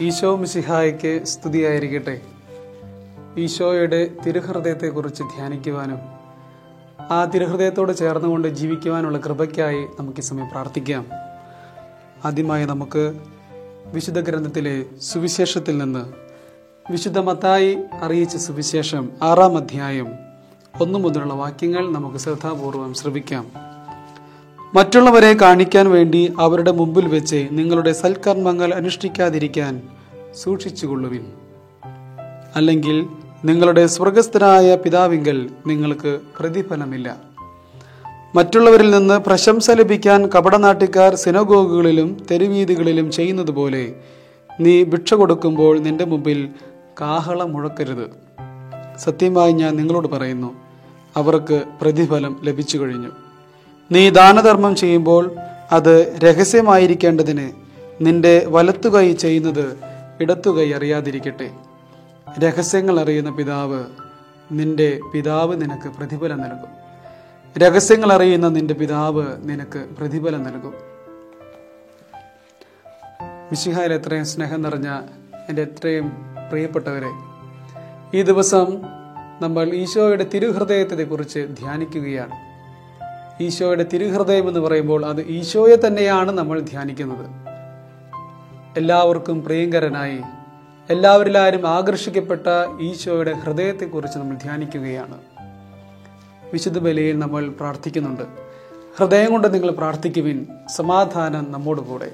ഈശോ മിസിഹായ്ക്ക് സ്തുതിയായിരിക്കട്ടെ. ഈശോയുടെ തിരുഹൃദയത്തെക്കുറിച്ച് ധ്യാനിക്കുവാനും ആ തിരുഹൃദയത്തോട് ചേർന്നുകൊണ്ട് ജീവിക്കുവാനുള്ള കൃപയ്ക്കായി നമുക്ക് ഈ സമയം പ്രാർത്ഥിക്കാം. ആദ്യമായി നമുക്ക് വിശുദ്ധ ഗ്രന്ഥത്തിലെ സുവിശേഷത്തിൽ നിന്ന് വിശുദ്ധ മത്തായി അറിയിച്ച സുവിശേഷം ആറാം അധ്യായം ഒന്നു മുതലുള്ള വാക്യങ്ങൾ നമുക്ക് ശ്രദ്ധാപൂർവം ശ്രവിക്കാം. മറ്റുള്ളവരെ കാണിക്കാൻ വേണ്ടി അവരുടെ മുമ്പിൽ വെച്ച് നിങ്ങളുടെ സൽക്കർമ്മങ്ങൾ അനുഷ്ഠിക്കാതിരിക്കാൻ സൂക്ഷിച്ചുകൊള്ളുവിൻ. അല്ലെങ്കിൽ നിങ്ങളുടെ സ്വർഗസ്ഥനായ പിതാവിങ്കൽ നിങ്ങൾക്ക് പ്രതിഫലമില്ല. മറ്റുള്ളവരിൽ നിന്ന് പ്രശംസ ലഭിക്കാൻ കപടനാട്ടിക്കാർ സിനഗോഗുകളിലും തെരുവീതികളിലും ചെയ്യുന്നത് പോലെ നീ ഭിക്ഷ കൊടുക്കുമ്പോൾ നിന്റെ മുമ്പിൽ കാഹളം മുഴക്കരുത്. സത്യമായി ഞാൻ നിങ്ങളോട് പറയുന്നു അവർക്ക് പ്രതിഫലം ലഭിച്ചു കഴിഞ്ഞു നീ ദാനധർമ്മം ചെയ്യുമ്പോൾ അത് രഹസ്യമായിരിക്കേണ്ടതിന് നിന്റെ വലത്തുകൈ ചെയ്യുന്നത് ഇടത്തുകൈ അറിയാതിരിക്കട്ടെ. രഹസ്യങ്ങൾ അറിയുന്ന പിതാവ് നിന്റെ പിതാവ് നിനക്ക് പ്രതിഫലം നൽകും. രഹസ്യങ്ങൾ അറിയുന്ന നിന്റെ പിതാവ് നിനക്ക് പ്രതിഫലം നൽകും. മിശിഹായിൽ എത്രയും സ്നേഹം നിറഞ്ഞ എന്റെ എത്രയും പ്രിയപ്പെട്ടവരെ ഈ ദിവസം നമ്മൾ ഈശോയുടെ തിരുഹൃദയത്തെക്കുറിച്ച് ധ്യാനിക്കുകയാണ്. ഈശോയുടെ തിരുഹൃദയം എന്ന് പറയുമ്പോൾ അത് ഈശോയെ തന്നെയാണ് നമ്മൾ ധ്യാനിക്കുന്നത്. എല്ലാവർക്കും പ്രിയങ്കരനായി എല്ലാവരിലാരും ആകർഷിക്കപ്പെട്ട ഈശോയുടെ ഹൃദയത്തെക്കുറിച്ച് നമ്മൾ ധ്യാനിക്കുകയാണ്. വിശുദ്ധ ബലിയിൽ നമ്മൾ പ്രാർത്ഥിക്കുന്നുണ്ട്. ഹൃദയം കൊണ്ട് നിങ്ങൾ പ്രാർത്ഥിക്കുവിൻ സമാധാനം നമ്മോട് കൂടെ.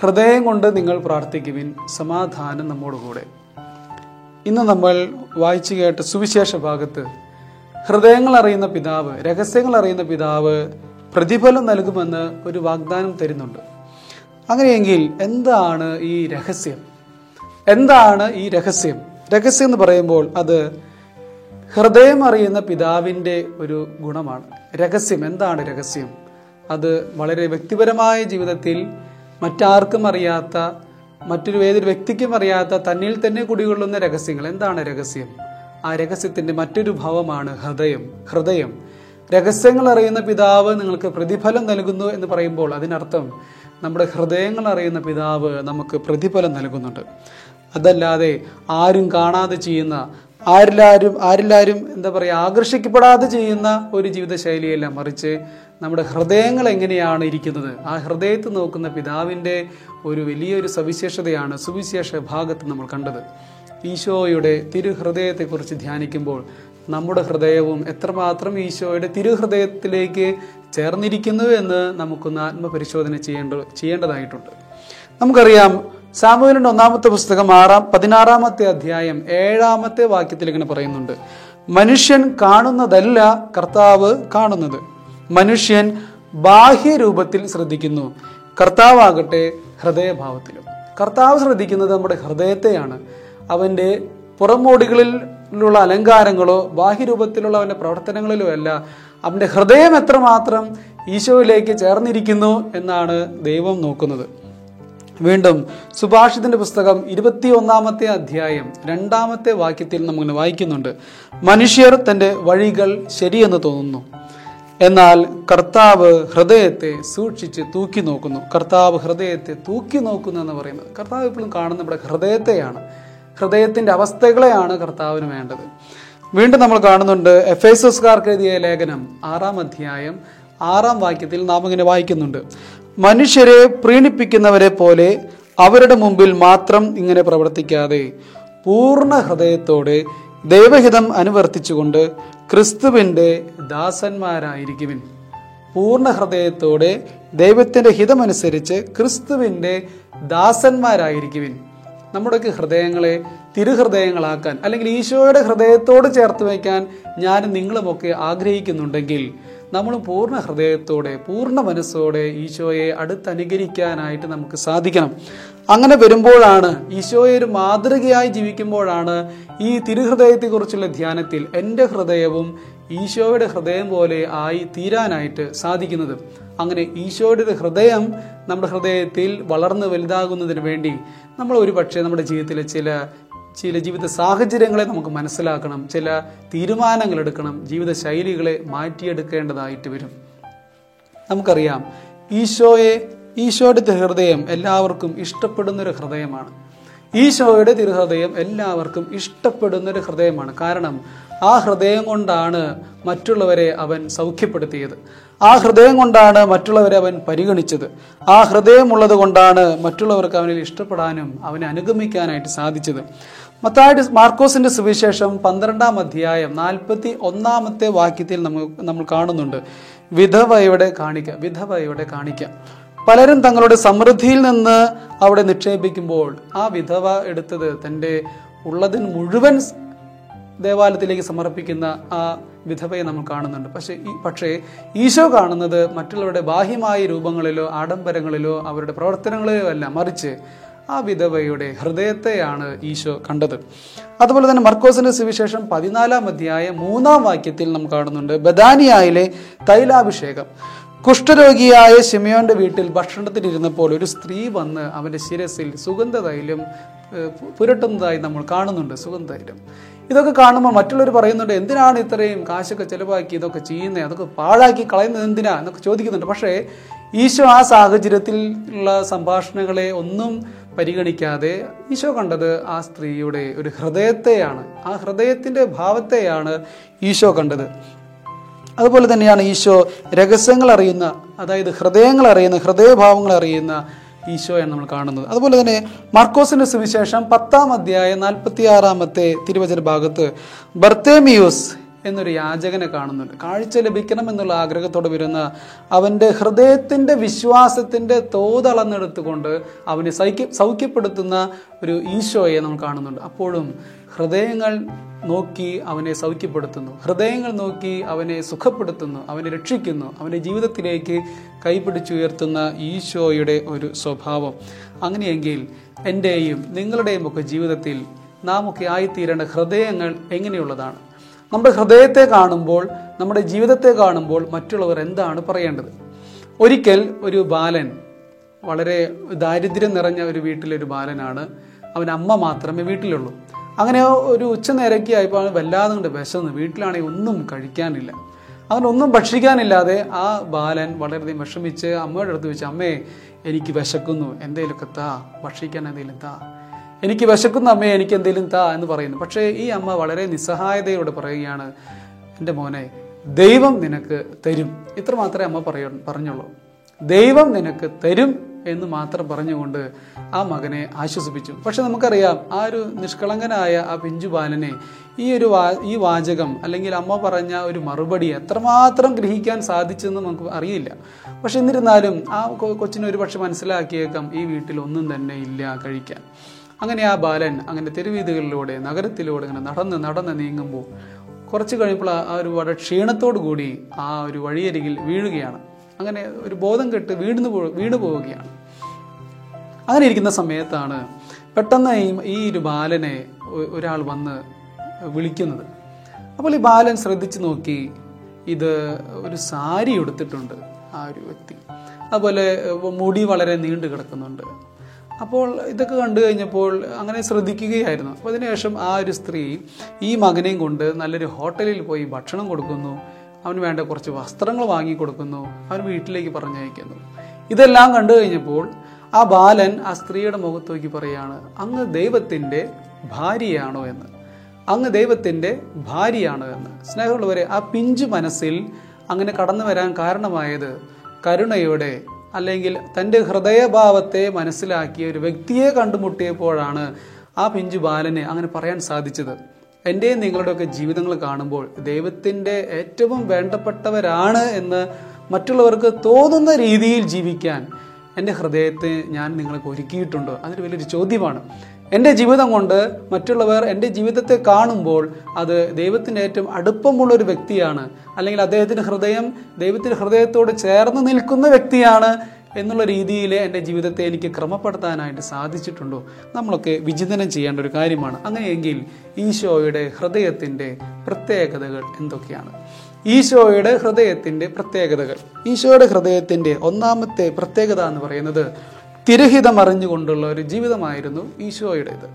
ഹൃദയം കൊണ്ട് നിങ്ങൾ പ്രാർത്ഥിക്കുവിൻ സമാധാനം നമ്മോട് കൂടെ. ഇന്ന് നമ്മൾ വായിച്ചു കേട്ട സുവിശേഷ ഭാഗത്ത് ഹൃദയങ്ങൾ അറിയുന്ന പിതാവ് രഹസ്യങ്ങൾ അറിയുന്ന പിതാവ് പ്രതിഫലം നൽകുമെന്ന് ഒരു വാഗ്ദാനം തരുന്നുണ്ട്. അങ്ങനെയെങ്കിൽ എന്താണ് ഈ രഹസ്യം? എന്താണ് ഈ രഹസ്യം? രഹസ്യം എന്ന് പറയുമ്പോൾ അത് ഹൃദയം അറിയുന്ന പിതാവിന്റെ ഒരു ഗുണമാണ്. രഹസ്യം എന്താണ് രഹസ്യം? അത് വളരെ വ്യക്തിപരമായ ജീവിതത്തിൽ മറ്റാർക്കും അറിയാത്ത മറ്റൊരു ഏതൊരു വ്യക്തിക്കും അറിയാത്ത തന്നിൽ തന്നെ കുടികൊള്ളുന്ന രഹസ്യങ്ങൾ. എന്താണ് രഹസ്യം? ആ രഹസ്യത്തിന്റെ മറ്റൊരു ഭാവമാണ് ഹൃദയം. ഹൃദയം. രഹസ്യങ്ങൾ അറിയുന്ന പിതാവ് നിങ്ങൾക്ക് പ്രതിഫലം നൽകുന്നു എന്ന് പറയുമ്പോൾ അതിനർത്ഥം നമ്മുടെ ഹൃദയങ്ങൾ അറിയുന്ന പിതാവ് നമുക്ക് പ്രതിഫലം നൽകുന്നുണ്ട്. അതല്ലാതെ ആരും കാണാതെ ചെയ്യുന്ന ആരിലാരും ആരിലാരും എന്താ പറയുക ആകർഷിക്കപ്പെടാതെ ചെയ്യുന്ന ഒരു ജീവിതശൈലിയല്ല. മറിച്ച് നമ്മുടെ ഹൃദയങ്ങൾ എങ്ങനെയാണ് ഇരിക്കുന്നത്? ആ ഹൃദയത്തിൽ നോക്കുന്ന പിതാവിന്റെ ഒരു വലിയൊരു സവിശേഷതയാണ് സുവിശേഷ ഭാഗത്ത് നമ്മൾ കണ്ടത്. ഈശോയുടെ തിരുഹൃദയത്തെക്കുറിച്ച് ധ്യാനിക്കുമ്പോൾ നമ്മുടെ ഹൃദയവും എത്രമാത്രം ഈശോയുടെ തിരുഹൃദയത്തിലേക്ക് ചേർന്നിരിക്കുന്നു എന്ന് നമുക്കൊന്ന് ആത്മപരിശോധന ചെയ്യേണ്ട ചെയ്യേണ്ടതായിട്ടുണ്ട്. നമുക്കറിയാം സാമൂഹലിന്റെ ഒന്നാമത്തെ പുസ്തകം ആറാം പതിനാറാമത്തെ അധ്യായം ഏഴാമത്തെ വാക്യത്തിൽ ഇങ്ങനെ പറയുന്നുണ്ട്. മനുഷ്യൻ കാണുന്നതല്ല കർത്താവ് കാണുന്നത്. മനുഷ്യൻ ബാഹ്യരൂപത്തിൽ ശ്രദ്ധിക്കുന്നു. കർത്താവാകട്ടെ ഹൃദയഭാവത്തിലും. കർത്താവ് ശ്രദ്ധിക്കുന്നത് നമ്മുടെ ഹൃദയത്തെയാണ്. അവന്റെ പുറമോടികളിലുള്ള അലങ്കാരങ്ങളോ ബാഹ്യരൂപത്തിലുള്ള അവന്റെ പ്രവർത്തനങ്ങളിലോ അല്ല. അവന്റെ ഹൃദയം എത്രമാത്രം ഈശോയിലേക്ക് ചേർന്നിരിക്കുന്നു എന്നാണ് ദൈവം നോക്കുന്നത്. വീണ്ടും സുഭാഷിതന്റെ പുസ്തകം ഇരുപത്തി ഒന്നാമത്തെ അധ്യായം രണ്ടാമത്തെ വാക്യത്തിൽ നമ്മളിങ്ങനെ വായിക്കുന്നുണ്ട്. മനുഷ്യർ തന്റെ വഴികൾ ശരിയെന്ന് തോന്നുന്നു. എന്നാൽ കർത്താവ് ഹൃദയത്തെ സൂക്ഷിച്ച് തൂക്കി നോക്കുന്നു. കർത്താവ് ഹൃദയത്തെ തൂക്കി നോക്കുന്നു എന്ന് പറയുന്നത്. കർത്താവ് ഇപ്പോഴും കാണുന്ന നമ്മുടെ ഹൃദയത്തെയാണ്. ഹൃദയത്തിന്റെ അവസ്ഥകളെയാണ് കർത്താവിന് വേണ്ടത്. വീണ്ടും നമ്മൾ കാണുന്നുണ്ട് എഫ് എസുകാർക്ക് എഴുതിയ ലേഖനം ആറാം അധ്യായം ആറാം വാക്യത്തിൽ നാം ഇങ്ങനെ വായിക്കുന്നുണ്ട്. മനുഷ്യരെ പ്രീണിപ്പിക്കുന്നവരെ പോലെ അവരുടെ മുമ്പിൽ മാത്രം ഇങ്ങനെ പ്രവർത്തിക്കാതെ പൂർണ ഹൃദയത്തോടെ ദൈവഹിതം അനുവർത്തിച്ചുകൊണ്ട് ക്രിസ്തുവിന്റെ ദാസന്മാരായിരിക്കുവിൻ. പൂർണ ഹൃദയത്തോടെ ദൈവത്തിന്റെ ഹിതമനുസരിച്ച് ക്രിസ്തുവിന്റെ ദാസന്മാരായിരിക്കുവിൻ. നമ്മുടെയൊക്കെ ഹൃദയങ്ങളെ തിരുഹൃദയങ്ങളാക്കാൻ അല്ലെങ്കിൽ ഈശോയുടെ ഹൃദയത്തോട് ചേർത്ത് വയ്ക്കാൻ ഞാനും നിങ്ങളുമൊക്കെ ആഗ്രഹിക്കുന്നുണ്ടെങ്കിൽ നമ്മൾ പൂർണ ഹൃദയത്തോടെ പൂർണ മനസ്സോടെ ഈശോയെ അടുത്തനുകരിക്കാനായിട്ട് നമുക്ക് സാധിക്കണം. അങ്ങനെ വരുമ്പോഴാണ് ഈശോയെ ഒരു മാതൃകയായി ജീവിക്കുമ്പോഴാണ് ഈ തിരുഹൃദയത്തെക്കുറിച്ചുള്ള ധ്യാനത്തിൽ എന്റെ ഹൃദയവും ഈശോയുടെ ഹൃദയം പോലെ ആയി തീരാനായിട്ട് സാധിക്കുന്നത്. അങ്ങനെ ഈശോയുടെ ഹൃദയം നമ്മുടെ ഹൃദയത്തിൽ വളർന്ന് വലുതാകുന്നതിന് വേണ്ടി നമ്മൾ ഒരു പക്ഷേ നമ്മുടെ ജീവിതത്തിലെ ചില ചില ജീവിത സാഹചര്യങ്ങളെ നമുക്ക് മനസ്സിലാക്കണം. ചില തീരുമാനങ്ങൾ എടുക്കണം. ജീവിത ശൈലികളെ മാറ്റിയെടുക്കേണ്ടതായിട്ട് വരും. നമുക്കറിയാം ഈശോയെ ഈശോയുടെ ഹൃദയം എല്ലാവർക്കും ഇഷ്ടപ്പെടുന്നൊരു ഹൃദയമാണ്. ഈശോയുടെ തിരുഹൃദയം എല്ലാവർക്കും ഇഷ്ടപ്പെടുന്നൊരു ഹൃദയമാണ്. കാരണം ആ ഹൃദയം കൊണ്ടാണ് മറ്റുള്ളവരെ അവൻ സൗഖ്യപ്പെടുത്തിയത്. ആ ഹൃദയം കൊണ്ടാണ് മറ്റുള്ളവരെ അവൻ പരിഗണിച്ചത്. ആ ഹൃദയമുള്ളത് കൊണ്ടാണ് മറ്റുള്ളവർക്ക് അവനിൽ ഇഷ്ടപ്പെടാനും അവനെ അനുഗമിക്കാനായിട്ട് സാധിച്ചത്. മത്തായിട്ട് മാർക്കോസിന്റെ സുവിശേഷം പന്ത്രണ്ടാം അധ്യായം നാൽപ്പത്തി ഒന്നാമത്തെ വാക്യത്തിൽ നമ്മൾ നമ്മൾ കാണുന്നുണ്ട്. വിധവയുടെ കാണിക്ക വിധവയുടെ കാണിക്ക. പലരും തങ്ങളുടെ സമൃദ്ധിയിൽ നിന്ന് അവിടെ നിക്ഷേപിക്കുമ്പോൾ ആ വിധവ എടുത്തത് തന്റെ ഉള്ളതിന് മുഴുവൻ ദേവാലയത്തിലേക്ക് സമർപ്പിക്കുന്ന ആ വിധവയെ നമ്മൾ കാണുന്നുണ്ട്. പക്ഷേ ഈ പക്ഷേ ഈശോ കാണുന്നത് മറ്റുള്ളവരുടെ ബാഹ്യമായ രൂപങ്ങളിലോ ആഡംബരങ്ങളിലോ അവരുടെ പ്രവർത്തനങ്ങളിലോ അല്ല. മറിച്ച് ആ വിധവയുടെ ഹൃദയത്തെയാണ് ഈശോ കണ്ടത്. അതുപോലെ തന്നെ മർക്കോസിന്റെ സുവിശേഷം പതിനാലാം അധ്യായ മൂന്നാം വാക്യത്തിൽ നാം കാണുന്നുണ്ട്. ബദാനിയായിലെ തൈലാഭിഷേകം. കുഷ്ഠരോഗിയായ ശിമയോന്റെ വീട്ടിൽ ഭക്ഷണത്തിനിരുന്നപ്പോൾ ഒരു സ്ത്രീ വന്ന് അവന്റെ ശിരസിൽ സുഗന്ധ തൈലം പുരട്ടുന്നതായി നമ്മൾ കാണുന്നുണ്ട്. സുഗന്ധ തൈലം ഇതൊക്കെ കാണുമ്പോൾ മറ്റുള്ളവർ പറയുന്നുണ്ട് എന്തിനാണ് ഇത്രയും കാശൊക്കെ ചിലവാക്കി ഇതൊക്കെ ചെയ്യുന്നത് അതൊക്കെ പാഴാക്കി കളയുന്നത് എന്തിനാ? എന്നൊക്കെ ചോദിക്കുന്നുണ്ട്. പക്ഷേ ഈശോ ആ സാഹചര്യത്തിൽ ഉള്ള സംഭാഷണങ്ങളെ ഒന്നും പരിഗണിക്കാതെ ഈശോ കണ്ടത് ആ സ്ത്രീയുടെ ഒരു ഹൃദയത്തെയാണ്. ആ ഹൃദയത്തിന്റെ ഭാവത്തെയാണ് ഈശോ കണ്ടത്. അതുപോലെ തന്നെയാണ് ഈശോ രഹസ്യങ്ങൾ അറിയുന്ന അതായത് ഹൃദയങ്ങൾ അറിയുന്ന ഹൃദയഭാവങ്ങൾ അറിയുന്ന ഈശോയാണ് നമ്മൾ കാണുന്നത് അതുപോലെ തന്നെ മാർക്കോസിന്റെ സുവിശേഷം പത്താം അധ്യായം നാൽപ്പത്തി ആറാമത്തെ തിരുവചന ഭാഗത്ത് ബർത്തേമിയൂസ് എന്നൊരു യാചകനെ കാണുന്നുണ്ട്. കാഴ്ച ലഭിക്കണം എന്നുള്ള ആഗ്രഹത്തോടെ വരുന്ന അവന്റെ ഹൃദയത്തിന്റെ വിശ്വാസത്തിന്റെ തോതളന്നെടുത്തുകൊണ്ട് അവനെ സൗഖ്യ സൗഖ്യപ്പെടുത്തുന്ന ഒരു ഈശോയെ നമ്മൾ കാണുന്നുണ്ട്. അപ്പോഴും ഹൃദയങ്ങൾ നോക്കി അവനെ സൗഖ്യപ്പെടുത്തുന്നു. ഹൃദയങ്ങൾ നോക്കി അവനെ സുഖപ്പെടുത്തുന്നു. അവനെ രക്ഷിക്കുന്നു. അവന്റെ ജീവിതത്തിലേക്ക് കൈപിടിച്ചുയർത്തുന്ന ഈശോയുടെ ഒരു സ്വഭാവം. അങ്ങനെയെങ്കിൽ എന്റെയും നിങ്ങളുടെയും ഒക്കെ ജീവിതത്തിൽ നാം ഒക്കെ ആയിത്തീരേണ്ട ഹൃദയങ്ങൾ എങ്ങനെയുള്ളതാണ്? നമ്മുടെ ഹൃദയത്തെ കാണുമ്പോൾ നമ്മുടെ ജീവിതത്തെ കാണുമ്പോൾ മറ്റുള്ളവർ എന്താണ് പറയേണ്ടത്? ഒരിക്കൽ ഒരു ബാലൻ വളരെ ദാരിദ്ര്യം നിറഞ്ഞ ഒരു വീട്ടിലൊരു ബാലനാണ്. അവൻ അമ്മ മാത്രമേ വീട്ടിലുള്ളൂ. അങ്ങനെ ഒരു ഉച്ച ഉച്ചനേരയ്ക്ക് ആയപ്പോൾ അവൻ വല്ലാതെ കൊണ്ട് വിശന്ന്. വീട്ടിലാണെങ്കിൽ ഒന്നും കഴിക്കാനില്ല. അവനൊന്നും ഭക്ഷിക്കാനില്ലാതെ ആ ബാലൻ വളരെയധികം വിഷമിച്ച് അമ്മയുടെ അടുത്ത് വെച്ച് അമ്മേ എനിക്ക് വിശക്കുന്നു. എന്തെങ്കിലുമൊക്കെ താ ഭക്ഷിക്കാൻ എന്തെങ്കിലും താ. എനിക്ക് വിശക്കുന്ന അമ്മയെ എനിക്ക് എന്തെങ്കിലും താ എന്ന് പറയുന്നു. പക്ഷേ ഈ അമ്മ വളരെ നിസ്സഹായതയോടെ പറയുകയാണ് എന്റെ മോനെ ദൈവം നിനക്ക് തരും. ഇത്ര മാത്രമേ അമ്മ പറയ പറഞ്ഞുള്ളൂ. ദൈവം നിനക്ക് തരും എന്ന് മാത്രം പറഞ്ഞുകൊണ്ട് ആ മകനെ ആശ്വസിപ്പിച്ചു. പക്ഷെ നമുക്കറിയാം ആ ഒരു നിഷ്കളങ്കനായ ആ പിഞ്ചു ബാലനെ ഈ ഒരു വാ ഈ വാചകം അല്ലെങ്കിൽ അമ്മ പറഞ്ഞ ഒരു മറുപടി എത്രമാത്രം ഗ്രഹിക്കാൻ സാധിച്ചെന്ന് നമുക്ക് അറിയില്ല. പക്ഷെ എന്നിരുന്നാലും ആ കൊച്ചിന് ഒരു പക്ഷെ മനസ്സിലാക്കിയേക്കാം ഈ വീട്ടിൽ ഒന്നും തന്നെ ഇല്ല കഴിക്കാൻ. അങ്ങനെ ആ ബാലൻ അങ്ങനെ തെരുവീതികളിലൂടെ നഗരത്തിലൂടെ ഇങ്ങനെ നടന്ന് നടന്ന് നീങ്ങുമ്പോൾ കുറച്ച് കഴിയുമ്പോൾ ആ ഒരു വളരെ ക്ഷീണത്തോടു കൂടി ആ ഒരു വഴിയരികിൽ വീഴുകയാണ്. അങ്ങനെ ഒരു ബോധം കെട്ട് പോ വീണു പോവുകയാണ്. അങ്ങനെ ഇരിക്കുന്ന സമയത്താണ് പെട്ടെന്ന് ഈ ഒരു ബാലനെ ഒരാൾ വന്ന് വിളിക്കുന്നത്. അപ്പോൾ ഈ ബാലൻ ശ്രദ്ധിച്ചു നോക്കി ഇത് ഒരു സാരി എടുത്തിട്ടുണ്ട് ആ ഒരു വ്യക്തി. അതുപോലെ മുടി വളരെ നീണ്ടു കിടക്കുന്നുണ്ട് അപ്പോൾ ഇതൊക്കെ കണ്ടു കഴിഞ്ഞപ്പോൾ അങ്ങനെ ശ്രദ്ധിക്കുകയായിരുന്നു. അപ്പോൾ അതിനുശേഷം ആ ഒരു സ്ത്രീ ഈ മകനെയും കൊണ്ട് നല്ലൊരു ഹോട്ടലിൽ പോയി ഭക്ഷണം കൊടുക്കുന്നു. അവന് വേണ്ട കുറച്ച് വസ്ത്രങ്ങൾ വാങ്ങി കൊടുക്കുന്നു. അവൻ വീട്ടിലേക്ക് പറഞ്ഞയക്കുന്നു. ഇതെല്ലാം കണ്ടു കഴിഞ്ഞപ്പോൾ ആ ബാലൻ ആ സ്ത്രീയുടെ മുഖത്ത് നോക്കി പറയാണ് അങ്ങ് ദൈവത്തിന്റെ ഭാര്യയാണോ എന്ന്. അങ്ങ് ദൈവത്തിന്റെ ഭാര്യയാണോ എന്ന്. സ്നേഹമുള്ളവരെ ആ പിഞ്ചു മനസ്സിൽ അങ്ങനെ കടന്നു വരാൻ കാരണമായത് കരുണയോടെ അല്ലെങ്കിൽ തന്റെ ഹൃദയഭാവത്തെ മനസ്സിലാക്കിയ ഒരു വ്യക്തിയെ കണ്ടുമുട്ടിയപ്പോഴാണ് ആ പിഞ്ചു ബാലനെ അങ്ങനെ പറയാൻ സാധിച്ചത്. എന്റെയും നിങ്ങളുടെയൊക്കെ ജീവിതങ്ങൾ കാണുമ്പോൾ ദൈവത്തിന്റെ ഏറ്റവും വേണ്ടപ്പെട്ടവരാണ് എന്ന് മറ്റുള്ളവർക്ക് തോന്നുന്ന രീതിയിൽ ജീവിക്കാൻ എന്റെ ഹൃദയത്തെ ഞാൻ നിങ്ങൾക്ക് ഒരുക്കിയിട്ടുണ്ടോ. അതൊരു വലിയൊരു ചോദ്യമാണ്. എന്റെ ജീവിതം കൊണ്ട് മറ്റുള്ളവർ എന്റെ ജീവിതത്തെ കാണുമ്പോൾ അത് ദൈവത്തിന്റെ ഏറ്റവും അടുപ്പമുള്ള ഒരു വ്യക്തിയാണ്. അല്ലെങ്കിൽ അദ്ദേഹത്തിന്റെ ഹൃദയം ദൈവത്തിന്റെ ഹൃദയത്തോട് ചേർന്ന് നിൽക്കുന്ന വ്യക്തിയാണ് എന്നുള്ള രീതിയിൽ എന്റെ ജീവിതത്തെ എനിക്ക് ക്രമപ്പെടുത്താനായിട്ട് സാധിച്ചിട്ടുണ്ടോ? നമ്മളൊക്കെ വിചിന്തനം ചെയ്യേണ്ട ഒരു കാര്യമാണ്. അങ്ങനെയെങ്കിൽ ഈശോയുടെ ഹൃദയത്തിന്റെ പ്രത്യേകതകൾ എന്തൊക്കെയാണ്? ഈശോയുടെ ഹൃദയത്തിന്റെ പ്രത്യേകതകൾ. ഈശോയുടെ ഹൃദയത്തിന്റെ ഒന്നാമത്തെ പ്രത്യേകത എന്ന് പറയുന്നത് തിരുഹിതം അറിഞ്ഞുകൊണ്ടുള്ള ഒരു ജീവിതമായിരുന്നു ഈശോയുടേത്.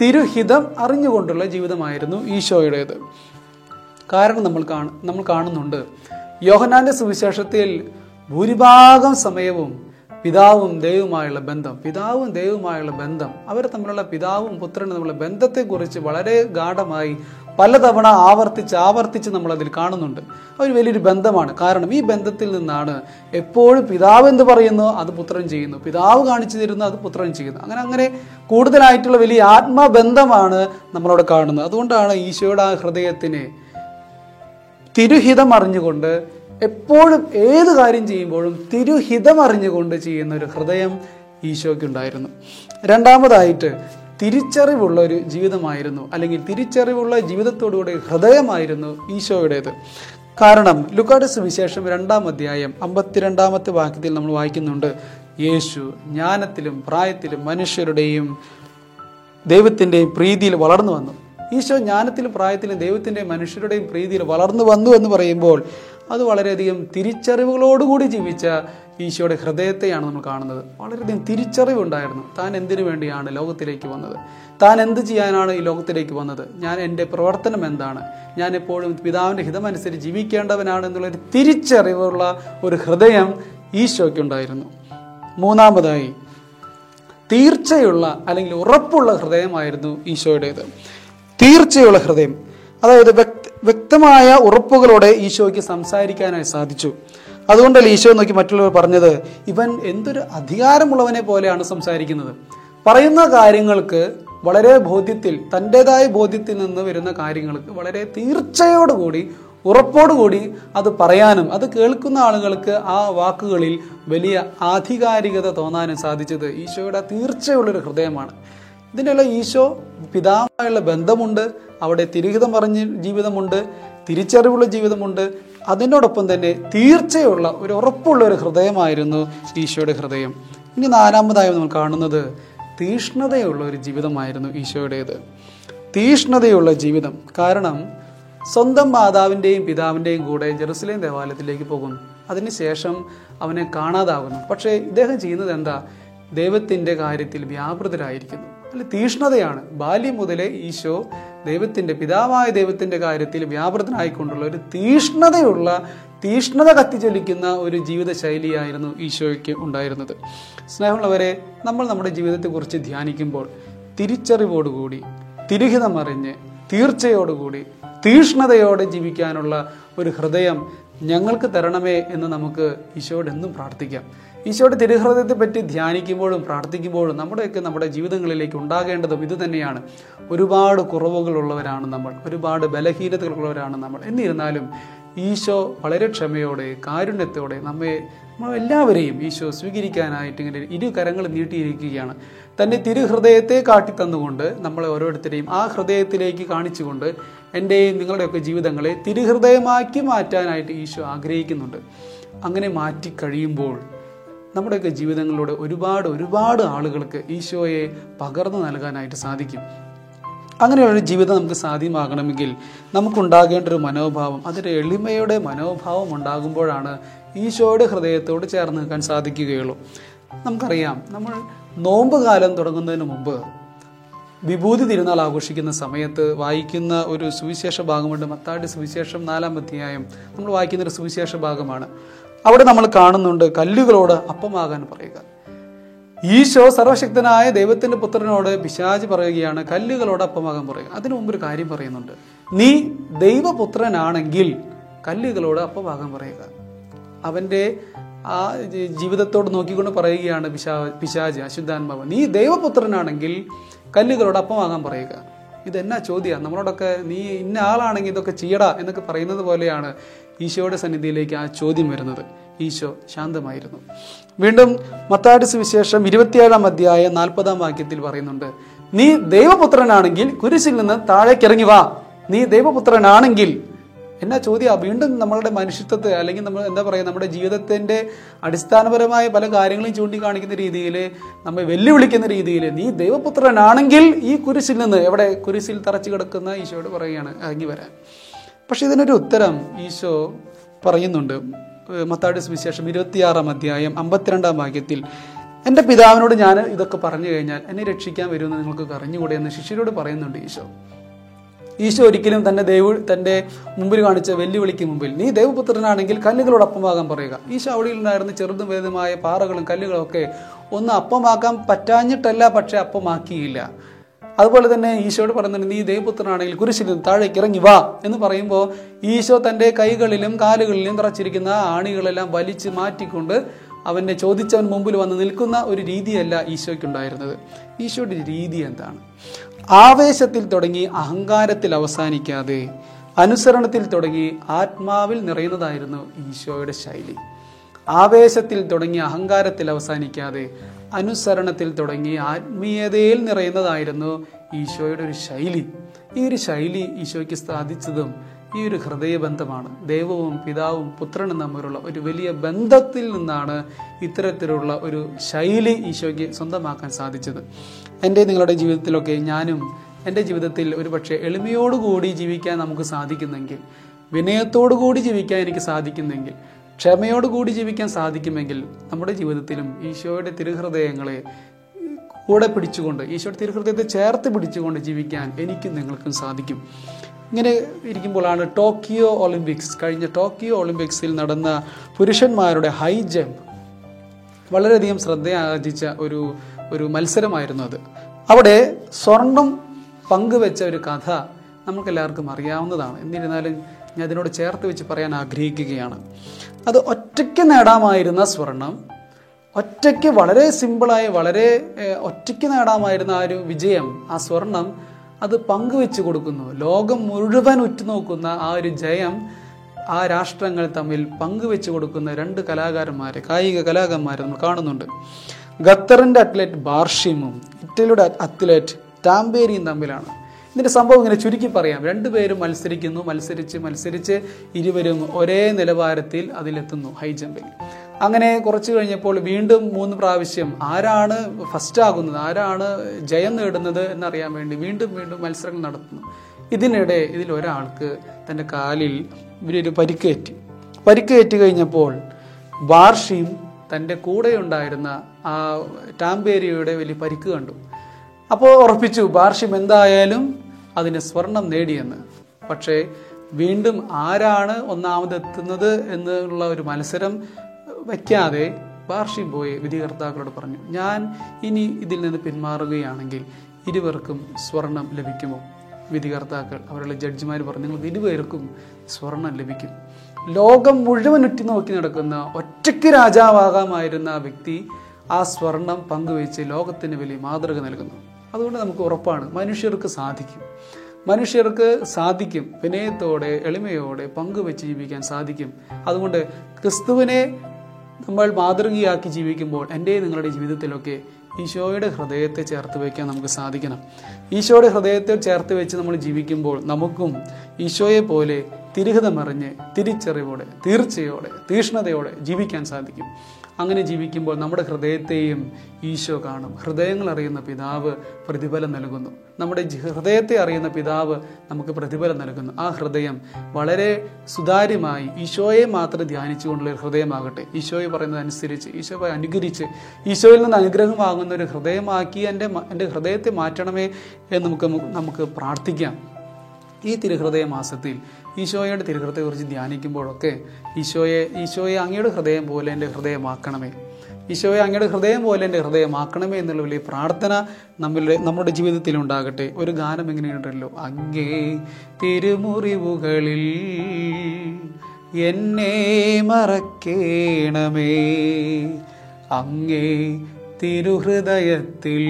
തിരുഹിതം അറിഞ്ഞുകൊണ്ടുള്ള ജീവിതമായിരുന്നു ഈശോയുടേത്. കാരണം നമ്മൾ കാണ നമ്മൾ കാണുന്നുണ്ട്. യോഹനാന്റെ സുവിശേഷത്തിൽ ഭൂരിഭാഗം സമയവും പിതാവും ദൈവവുമായുള്ള ബന്ധം പിതാവും ദൈവവുമായുള്ള ബന്ധം അവർ തമ്മിലുള്ള പിതാവും പുത്രനും തമ്മിലുള്ള ബന്ധത്തെക്കുറിച്ച് വളരെ ഗാഠമായി പലതവണ ആവർത്തിച്ച് ആവർത്തിച്ച് നമ്മൾ അതിൽ കാണുന്നുണ്ട്. ഒരു വലിയൊരു ബന്ധമാണ്. കാരണം ഈ ബന്ധത്തിൽ നിന്നാണ് എപ്പോഴും പിതാവ് എന്ത് പറയുന്നു? അത് പുത്രൻ ചെയ്യുന്നു. പിതാവ് കാണിച്ചു തരുന്നു അത് പുത്രൻ ചെയ്യുന്നു. അങ്ങനെ അങ്ങനെ കൂടുതലായിട്ടുള്ള വലിയ ആത്മബന്ധമാണ് നമ്മളവിടെ കാണുന്നത്. അതുകൊണ്ടാണ് ഈശോയുടെ ആ ഹൃദയത്തിനെ തിരുഹിതം അറിഞ്ഞുകൊണ്ട് എപ്പോഴും ഏത് കാര്യം ചെയ്യുമ്പോഴും തിരുഹിതം അറിഞ്ഞുകൊണ്ട് ചെയ്യുന്ന ഒരു ഹൃദയം ഈശോയ്ക്കുണ്ടായിരുന്നു. രണ്ടാമതായിട്ട് തിരിച്ചറിവുള്ള ഒരു ജീവിതമായിരുന്നു അല്ലെങ്കിൽ തിരിച്ചറിവുള്ള ജീവിതത്തോടുകൂടി ഹൃദയമായിരുന്നു ഈശോയുടേത്. കാരണം ലുക്കാട് സുവിശേഷം രണ്ടാം അധ്യായം അമ്പത്തിരണ്ടാമത്തെ വാക്യത്തിൽ നമ്മൾ വായിക്കുന്നുണ്ട് യേശു ജ്ഞാനത്തിലും പ്രായത്തിലും മനുഷ്യരുടെയും ദൈവത്തിന്റെയും പ്രീതിയിൽ വളർന്നു വന്നു. ഈശോ ജ്ഞാനത്തിലും പ്രായത്തിലും ദൈവത്തിന്റെയും മനുഷ്യരുടെയും പ്രീതിയിൽ വളർന്നു വന്നു എന്ന് പറയുമ്പോൾ അത് വളരെയധികം തിരിച്ചറിവുകളോടുകൂടി ജീവിച്ച ഈശോയുടെ ഹൃദയത്തെയാണ് നമ്മൾ കാണുന്നത്. വളരെയധികം തിരിച്ചറിവുണ്ടായിരുന്നു. താൻ എന്തിനു വേണ്ടിയാണ് ലോകത്തിലേക്ക് വന്നത്? താൻ എന്ത് ചെയ്യാനാണ് ഈ ലോകത്തിലേക്ക് വന്നത്? ഞാൻ എന്റെ പ്രവർത്തനം എന്താണ്? ഞാൻ എപ്പോഴും പിതാവിന്റെ ഹിതമനുസരിച്ച് ജീവിക്കേണ്ടവനാണ് എന്നുള്ളൊരു തിരിച്ചറിവുള്ള ഒരു ഹൃദയം ഈശോയ്ക്കുണ്ടായിരുന്നു. മൂന്നാമതായി തീർച്ചയുള്ള അല്ലെങ്കിൽ ഉറപ്പുള്ള ഹൃദയമായിരുന്നു ഈശോയുടേത്. തീർച്ചയുള്ള ഹൃദയം. അതായത് വ്യക്തമായ ഉറപ്പുകളോടെ ഈശോയ്ക്ക് സംസാരിക്കാനായി സാധിച്ചു. അതുകൊണ്ടല്ലേ ഈശോ നോക്കി മറ്റുള്ളവർ പറഞ്ഞത് ഇവൻ എന്തൊരു അധികാരമുള്ളവനെ പോലെയാണ് സംസാരിക്കുന്നത്. പറയുന്ന കാര്യങ്ങൾക്ക് വളരെ ബോധ്യത്തിൽ തന്റെതായ ബോധ്യത്തിൽ നിന്ന് വരുന്ന കാര്യങ്ങൾക്ക് വളരെ തീർച്ചയോടുകൂടി ഉറപ്പോടുകൂടി അത് പറയാനും അത് കേൾക്കുന്ന ആളുകൾക്ക് ആ വാക്കുകളിൽ വലിയ ആധികാരികത തോന്നാനും സാധിച്ചത് ഈശോയുടെ തീർച്ചയുള്ളൊരു ഹൃദയമാണ്. ഇതിനെല്ലാം ഈശോ പിതാവുമായുള്ള ബന്ധമുണ്ട്. അവിടെ തിരുഹിതം പറഞ്ഞ ജീവിതമുണ്ട്. തിരിച്ചറിവുള്ള ജീവിതമുണ്ട്. അതിനോടൊപ്പം തന്നെ തീർച്ചയുള്ള ഒരു ഉറപ്പുള്ള ഒരു ഹൃദയമായിരുന്നു ഈശോയുടെ ഹൃദയം. ഇനി നാലാമതായി നമ്മൾ കാണുന്നത് തീഷ്ണതയുള്ള ഒരു ജീവിതമായിരുന്നു ഈശോയുടേത്. തീഷ്ണതയുള്ള ജീവിതം. കാരണം സ്വന്തം മാതാവിന്റെയും പിതാവിന്റെയും കൂടെ ജെറുസലേം ദേവാലയത്തിലേക്ക് പോകുന്നു അതിനുശേഷം അവനെ കാണാതാകുന്നു. പക്ഷേ ഇദ്ദേഹം ചെയ്യുന്നത് എന്താ? ദൈവത്തിന്റെ കാര്യത്തിൽ വ്യാപൃതരായിരിക്കുന്നു. അല്ല തീഷ്ണതയാണ്. ബാല്യം മുതലേ ഈശോ ദൈവത്തിന്റെ പിതാവായ ദൈവത്തിന്റെ കാര്യത്തിൽ വ്യാപൃതനായിക്കൊണ്ടുള്ള ഒരു തീഷ്ണതയുള്ള തീഷ്ണത കത്തിച്ചൊലിക്കുന്ന ഒരു ജീവിത ശൈലിയായിരുന്നു ഈശോയ്ക്ക് ഉണ്ടായിരുന്നത്. സ്നേഹമുള്ളവരെ നമ്മൾ നമ്മുടെ ജീവിതത്തെക്കുറിച്ച് ധ്യാനിക്കുമ്പോൾ തിരിച്ചറിവോടുകൂടി തിരുഹിതമറിഞ്ഞ് തീർച്ചയോടുകൂടി തീഷ്ണതയോടെ ജീവിക്കാനുള്ള ഒരു ഹൃദയം ഞങ്ങൾക്ക് തരണമേ എന്ന് നമുക്ക് ഈശോയോട് എന്നും പ്രാർത്ഥിക്കാം. ഈശോയുടെ തിരുഹൃദയത്തെ പറ്റി ധ്യാനിക്കുമ്പോഴും പ്രാർത്ഥിക്കുമ്പോഴും നമ്മുടെയൊക്കെ നമ്മുടെ ജീവിതങ്ങളിലേക്ക് ഉണ്ടാകേണ്ടതും ഇത് തന്നെയാണ്. ഒരുപാട് കുറവുകളുള്ളവരാണ് നമ്മൾ ഒരുപാട് ബലഹീനതകളുള്ളവരാണ് നമ്മൾ. എന്നിരുന്നാലും ഈശോ വളരെ ക്ഷമയോടെ കാരുണ്യത്തോടെ നമ്മെ നമ്മളെല്ലാവരെയും ഈശോ സ്വീകരിക്കാനായിട്ട് ഇങ്ങനെ ഇരു കരങ്ങൾ നീട്ടിയിരിക്കുകയാണ്. തന്നെ തിരുഹൃദയത്തെ കാട്ടിത്തന്നുകൊണ്ട് നമ്മളെ ഓരോരുത്തരെയും ആ ഹൃദയത്തിലേക്ക് കാണിച്ചുകൊണ്ട് എന്റെയും നിങ്ങളുടെയൊക്കെ ജീവിതങ്ങളെ തിരുഹൃദയമാക്കി മാറ്റാനായിട്ട് ഈശോ ആഗ്രഹിക്കുന്നുണ്ട്. അങ്ങനെ മാറ്റി കഴിയുമ്പോൾ നമ്മുടെയൊക്കെ ജീവിതങ്ങളിലൂടെ ഒരുപാട് ഒരുപാട് ആളുകൾക്ക് ഈശോയെ പകർന്നു നൽകാനായിട്ട് സാധിക്കും. അങ്ങനെയുള്ളൊരു ജീവിതം നമുക്ക് സാധ്യമാകണമെങ്കിൽ നമുക്കുണ്ടാകേണ്ട ഒരു മനോഭാവം അതൊരു എളിമയുടെ മനോഭാവം ഉണ്ടാകുമ്പോഴാണ് ഈശോയുടെ ഹൃദയത്തോട് ചേർന്ന് നിൽക്കാൻ സാധിക്കുകയുള്ളൂ. നമുക്കറിയാം നമ്മൾ നോമ്പ് കാലം തുടങ്ങുന്നതിന് മുമ്പ് വിഭൂതി തിരുനാൾ ആഘോഷിക്കുന്ന സമയത്ത് വായിക്കുന്ന ഒരു സുവിശേഷ ഭാഗമുണ്ട്. മത്താടി സുവിശേഷം നാലാം അധ്യായം. നമ്മൾ വായിക്കുന്ന ഒരു സുവിശേഷ ഭാഗമാണ്. അവിടെ നമ്മൾ കാണുന്നുണ്ട് കല്ലുകളോട് അപ്പമാകാൻ പറയുക. ഈശോ സർവശക്തനായ ദൈവത്തിന്റെ പുത്രനോട് പിശാജ് പറയുകയാണ് കല്ലുകളോട് അപ്പമാകാൻ പറയുക. അതിനു മുമ്പ് ഒരു കാര്യം പറയുന്നുണ്ട്. നീ ദൈവപുത്രനാണെങ്കിൽ കല്ലുകളോട് അപ്പമാകാൻ പറയുക. അവന്റെ ആ ജീവിതത്തോട് നോക്കിക്കൊണ്ട് പറയുകയാണ് പിശാ പിശാജ് അശുദ്ധാത്മാവ്. നീ ദൈവപുത്രനാണെങ്കിൽ കല്ലുകളോട് അപ്പമാകാൻ പറയുക. ഇതെന്നാ ചോദ്യം? നമ്മളോടൊക്കെ നീ ഇന്ന ആളാണെങ്കിൽ ഇതൊക്കെ ചെയ്യടാ എന്നൊക്കെ പറയുന്നത് പോലെയാണ് ഈശോയുടെ സന്നിധിയിലേക്ക് ആ ചോദ്യം വരുന്നത്. ഈശോ ശാന്തമായിരുന്നു. വീണ്ടും മത്താടി സുവിശേഷം ഇരുപത്തിയേഴാം അധ്യായ നാൽപ്പതാം വാക്യത്തിൽ പറയുന്നുണ്ട് നീ ദൈവപുത്രനാണെങ്കിൽ കുരിശിൽ നിന്ന് താഴേക്കിറങ്ങി വാ. നീ ദൈവപുത്രനാണെങ്കിൽ എന്നാ ചോദ്യം? വീണ്ടും നമ്മളുടെ മനുഷ്യത്വത്തെ അല്ലെങ്കിൽ നമ്മൾ എന്താ പറയുക നമ്മുടെ ജീവിതത്തിന്റെ അടിസ്ഥാനപരമായ പല കാര്യങ്ങളും ചൂണ്ടിക്കാണിക്കുന്ന രീതിയിൽ നമ്മെ വെല്ലുവിളിക്കുന്ന രീതിയിൽ നീ ദൈവപുത്രനാണെങ്കിൽ ഈ കുരിശിൽ നിന്ന് എവിടെ കുരിശിൽ തറച്ചു കിടക്കുന്ന ഈശോയോട് പറയുകയാണ് ഇറങ്ങി വരാൻ. പക്ഷെ ഇതിനൊരു ഉത്തരം ഈശോ പറയുന്നുണ്ട്. മത്താടി സുവിശേഷം ഇരുപത്തിയാറാം അധ്യായം അമ്പത്തിരണ്ടാം വാക്യത്തിൽ എന്റെ പിതാവിനോട് ഞാൻ ഇതൊക്കെ പറഞ്ഞു കഴിഞ്ഞാൽ എന്നെ രക്ഷിക്കാൻ വരുമെന്ന് നിങ്ങൾക്ക് അറിഞ്ഞുകൂടെ? എന്ന് ശിഷ്യരോട് പറയുന്നുണ്ട് ഈശോ. ഈശോ ഒരിക്കലും തന്റെ ദൈവ തന്റെ മുമ്പിൽ കാണിച്ച വെല്ലുവിളിക്ക് മുമ്പിൽ. നീ ദൈവപുത്രനാണെങ്കിൽ കല്ലുകളോട് അപ്പമാകാൻ പറയുക. ഈശോ അവിടെ ഉണ്ടായിരുന്ന ചെറുതും വലുതുമായ പാറകളും കല്ലുകളും ഒക്കെ ഒന്ന് അപ്പമാക്കാൻ പറ്റാഞ്ഞിട്ടല്ല പക്ഷെ അപ്പമാക്കിയില്ല. അതുപോലെ തന്നെ ഈശോയോട് പറയുന്നുണ്ട് നീ ദൈവപുത്രനാണെങ്കിൽ കുരിശിൽ നിന്ന് താഴേക്ക് ഇറങ്ങി വാ. എന്ന് പറയുമ്പോൾ ഈശോ തന്റെ കൈകളിലും കാലുകളിലും തറച്ചിരിക്കുന്ന ആണികളെല്ലാം വലിച്ചു മാറ്റിക്കൊണ്ട് അവനെ ചോദിച്ചവൻ മുമ്പിൽ വന്ന് നിൽക്കുന്ന ഒരു രീതിയല്ല ഈശോയ്ക്കുണ്ടായിരുന്നത്. ഈശോയുടെ രീതി എന്താണ്? ആവേശത്തിൽ തുടങ്ങി അഹങ്കാരത്തിൽ അവസാനിക്കാതെ അനുസരണത്തിൽ തുടങ്ങി ആത്മാവിൽ നിറയുന്നതായിരുന്നു ഈശോയുടെ ശൈലി. ആവേശത്തിൽ തുടങ്ങി അഹങ്കാരത്തിൽ അവസാനിക്കാതെ അനുസരണത്തിൽ തുടങ്ങി ആത്മീയതയിൽ നിറയുന്നതായിരുന്നു ഈശോയുടെ ഒരു ശൈലി. ഈ ഒരു ശൈലി ഈശോയ്ക്ക് സാധിച്ചതും ഈ ഒരു ഹൃദയബന്ധമാണ്. ദൈവവും പിതാവും പുത്രനും തമ്മിലുള്ള ഒരു വലിയ ബന്ധത്തിൽ നിന്നാണ് ഇത്തരത്തിലുള്ള ഒരു ശൈലി ഈശോയ്ക്ക് സ്വന്തമാക്കാൻ സാധിച്ചത്. എന്റെ നിങ്ങളുടെ ജീവിതത്തിലൊക്കെ ഞാനും എന്റെ ജീവിതത്തിൽ ഒരുപക്ഷെ എളിമയോടുകൂടി ജീവിക്കാൻ നമുക്ക് സാധിക്കുന്നെങ്കിൽ വിനയത്തോടു കൂടി ജീവിക്കാൻ എനിക്ക് സാധിക്കുന്നെങ്കിൽ ക്ഷമയോടുകൂടി ജീവിക്കാൻ സാധിക്കുമെങ്കിൽ നമ്മുടെ ജീവിതത്തിലും ഈശോയുടെ തിരുഹൃദയങ്ങളെ കൂടെ പിടിച്ചുകൊണ്ട് ഈശോയുടെ തിരുഹൃദയത്തെ ചേർത്ത് പിടിച്ചുകൊണ്ട് ജീവിക്കാൻ എനിക്കും നിങ്ങൾക്കും സാധിക്കും. ഇങ്ങനെ ഇരിക്കുമ്പോഴാണ് ടോക്കിയോ ഒളിമ്പിക്സ്. കഴിഞ്ഞ ടോക്കിയോ ഒളിമ്പിക്സിൽ നടന്ന പുരുഷന്മാരുടെ ഹൈ ജമ്പ് വളരെയധികം ശ്രദ്ധയാർജിച്ച ഒരു ഒരു മത്സരമായിരുന്നു അത്. അവിടെ സ്വർണം പങ്കുവെച്ച ഒരു കഥ നമുക്കെല്ലാവർക്കും അറിയാവുന്നതാണ്. എന്നിരുന്നാലും ഞാൻ അതിനോട് ചേർത്ത് വെച്ച് പറയാൻ ആഗ്രഹിക്കുകയാണ്. അത് ഒറ്റയ്ക്ക് നേടാമായിരുന്ന സ്വർണം ഒറ്റയ്ക്ക് വളരെ സിമ്പിളായി വളരെ ഒറ്റയ്ക്ക് നേടാമായിരുന്ന ആ ഒരു വിജയം ആ സ്വർണം അത് പങ്കുവെച്ചു കൊടുക്കുന്നു. ലോകം മുഴുവൻ ഉറ്റുനോക്കുന്ന ആ ഒരു ജയം ആ രാഷ്ട്രങ്ങൾ തമ്മിൽ പങ്കുവെച്ചു കൊടുക്കുന്ന രണ്ട് കലാകാരന്മാരെ കായിക കലാകാരന്മാരെ നമ്മൾ കാണുന്നുണ്ട്. ഖത്തറിന്റെ അത്ലറ്റ് ബാർഷിമും ഇറ്റലിയുടെ അത്ലറ്റ് ടാംബേരിയും തമ്മിലാണ്. ഇതിന്റെ സംഭവം ഇങ്ങനെ ചുരുക്കി പറയാം. രണ്ടുപേരും മത്സരിക്കുന്നു മത്സരിച്ച് മത്സരിച്ച് ഇരുവരും ഒരേ നിലവാരത്തിൽ അതിലെത്തുന്നു ഹൈ ജമ്പിൽ അങ്ങനെ കുറച്ച് കഴിഞ്ഞപ്പോൾ വീണ്ടും മൂന്ന് പ്രാവശ്യം ആരാണ് ഫസ്റ്റ് ആകുന്നത് ആരാണ് ജയം നേടുന്നത് എന്നറിയാൻ വേണ്ടി വീണ്ടും വീണ്ടും മത്സരങ്ങൾ നടത്തുന്നു. ഇതിനിടെ ഇതിൽ ഒരാൾക്ക് തന്റെ കാലിൽ ഇവരൊരു പരിക്കേറ്റ്. പരിക്കേറ്റ് കഴിഞ്ഞപ്പോൾ ബാർഷിയും തന്റെ കൂടെയുണ്ടായിരുന്ന ആ ടാമ്പേരിയയുടെ വലിയ പരിക്ക് കണ്ടു. അപ്പോൾ ഉറപ്പിച്ചു ബാർഷിം എന്തായാലും അതിന് സ്വർണം നേടിയെന്ന്. പക്ഷേ വീണ്ടും ആരാണ് ഒന്നാമതെത്തുന്നത് എന്നുള്ള ഒരു മത്സരം വയ്ക്കാതെ ബാർഷിം പോയി വിധികർത്താക്കളോട് പറഞ്ഞു ഞാൻ ഇനി ഇതിൽ നിന്ന് പിന്മാറുകയാണെങ്കിൽ ഇരുവർക്കും സ്വർണം ലഭിക്കുമോ? വിധികർത്താക്കൾ അവരുടെ ജഡ്ജിമാർ പറഞ്ഞു നിങ്ങൾ ഇരുപേർക്കും സ്വർണം ലഭിക്കും. ലോകം മുഴുവൻ ഉറ്റുനോക്കി നടക്കുന്ന ഒറ്റയ്ക്ക് രാജാവാകാമായിരുന്ന ആ വ്യക്തി ആ സ്വർണം പങ്കുവെച്ച് ലോകത്തിന് വലിയ മാതൃക നൽകുന്നു. അതുകൊണ്ട് നമുക്ക് ഉറപ്പാണ്. മനുഷ്യർക്ക് സാധിക്കും. മനുഷ്യർക്ക് സാധിക്കും. വിനയത്തോടെ എളിമയോടെ പങ്കുവെച്ച് ജീവിക്കാൻ സാധിക്കും. അതുകൊണ്ട് ക്രിസ്തുവിനെ നമ്മൾ മാതൃകയാക്കി ജീവിക്കുമ്പോൾ എന്റെ നിങ്ങളുടെ ജീവിതത്തിലൊക്കെ ഈശോയുടെ ഹൃദയത്തെ ചേർത്ത് വയ്ക്കാൻ നമുക്ക് സാധിക്കണം. ഈശോയുടെ ഹൃദയത്തെ ചേർത്ത് വെച്ച് നമ്മൾ ജീവിക്കുമ്പോൾ നമുക്കും ഈശോയെ പോലെ തിരുഹിതമറിഞ്ഞ് തിരിച്ചറിവോടെ തീർച്ചയോടെ തീഷ്ണതയോടെ ജീവിക്കാൻ സാധിക്കും. അങ്ങനെ ജീവിക്കുമ്പോൾ നമ്മുടെ ഹൃദയത്തെയും ഈശോ കാണും. ഹൃദയങ്ങൾ അറിയുന്ന പിതാവ് പ്രതിഫലം നൽകുന്നു. നമ്മുടെ ഹൃദയത്തെ അറിയുന്ന പിതാവ് നമുക്ക് പ്രതിഫലം നൽകുന്നു. ആ ഹൃദയം വളരെ സുതാര്യമായി ഈശോയെ മാത്രം ധ്യാനിച്ചുകൊണ്ടുള്ള ഒരു ഹൃദയമാകട്ടെ. ഈശോയെ പറയുന്നതനുസരിച്ച് ഈശോയെ അനുകരിച്ച് ഈശോയിൽ നിന്ന് അനുഗ്രഹം വാങ്ങുന്ന ഒരു ഹൃദയമാക്കി എന്റെ എന്റെ ഹൃദയത്തെ മാറ്റണമേ എന്ന് നമുക്ക് നമുക്ക് പ്രാർത്ഥിക്കാം. ഈ തിരുഹൃദയ മാസത്തിൽ ഈശോയുടെ തിരുഹൃത്തെക്കുറിച്ച് ധ്യാനിക്കുമ്പോഴൊക്കെ ഈശോയെ ഈശോയെ അങ്ങയുടെ ഹൃദയം പോലെ എന്റെ ഹൃദയമാക്കണമേ. ഈശോയെ അങ്ങയുടെ ഹൃദയം പോലെ എന്റെ ഹൃദയമാക്കണമേ എന്നുള്ള വലിയ പ്രാർത്ഥന നമ്മളുടെ നമ്മുടെ ജീവിതത്തിൽ ഉണ്ടാകട്ടെ. ഒരു ഗാനം എങ്ങനെയുണ്ടല്ലോ? അങ്ങേ തിരുമുറിവുകളിൽ എന്നെ മറക്കേണമേ. അങ്ങേ തിരുഹൃദയത്തിൽ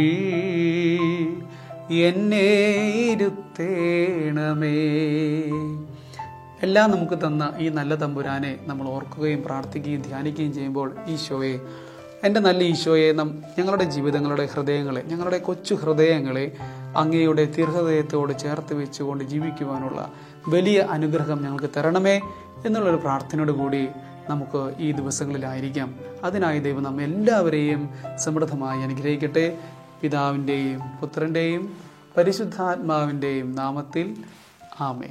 എന്നെ ഇരുത്തേണമേ. എല്ലാം നമുക്ക് തന്ന ഈ നല്ല തമ്പുരാനെ നമ്മൾ ഓർക്കുകയും പ്രാർത്ഥിക്കുകയും ധ്യാനിക്കുകയും ചെയ്യുമ്പോൾ ഈശോയെ എന്റെ നല്ല ഈശോയെ നം ഞങ്ങളുടെ ജീവിതങ്ങളുടെ ഹൃദയങ്ങളെ ഞങ്ങളുടെ കൊച്ചു ഹൃദയങ്ങളെ അങ്ങയുടെ തീർഹൃദയത്തോട് ചേർത്ത് വെച്ചുകൊണ്ട് ജീവിക്കുവാനുള്ള വലിയ അനുഗ്രഹം ഞങ്ങൾക്ക് തരണമേ എന്നുള്ളൊരു പ്രാർത്ഥനയോട് കൂടി നമുക്ക് ഈ ദിവസങ്ങളിലായിരിക്കാം. അതിനായി ദൈവം നമ്മെ എല്ലാവരെയും സമൃദ്ധമായി അനുഗ്രഹിക്കട്ടെ. പിതാവിന്റെയും പുത്രന്റെയും പരിശുദ്ധാത്മാവിന്റെയും നാമത്തിൽ ആമേ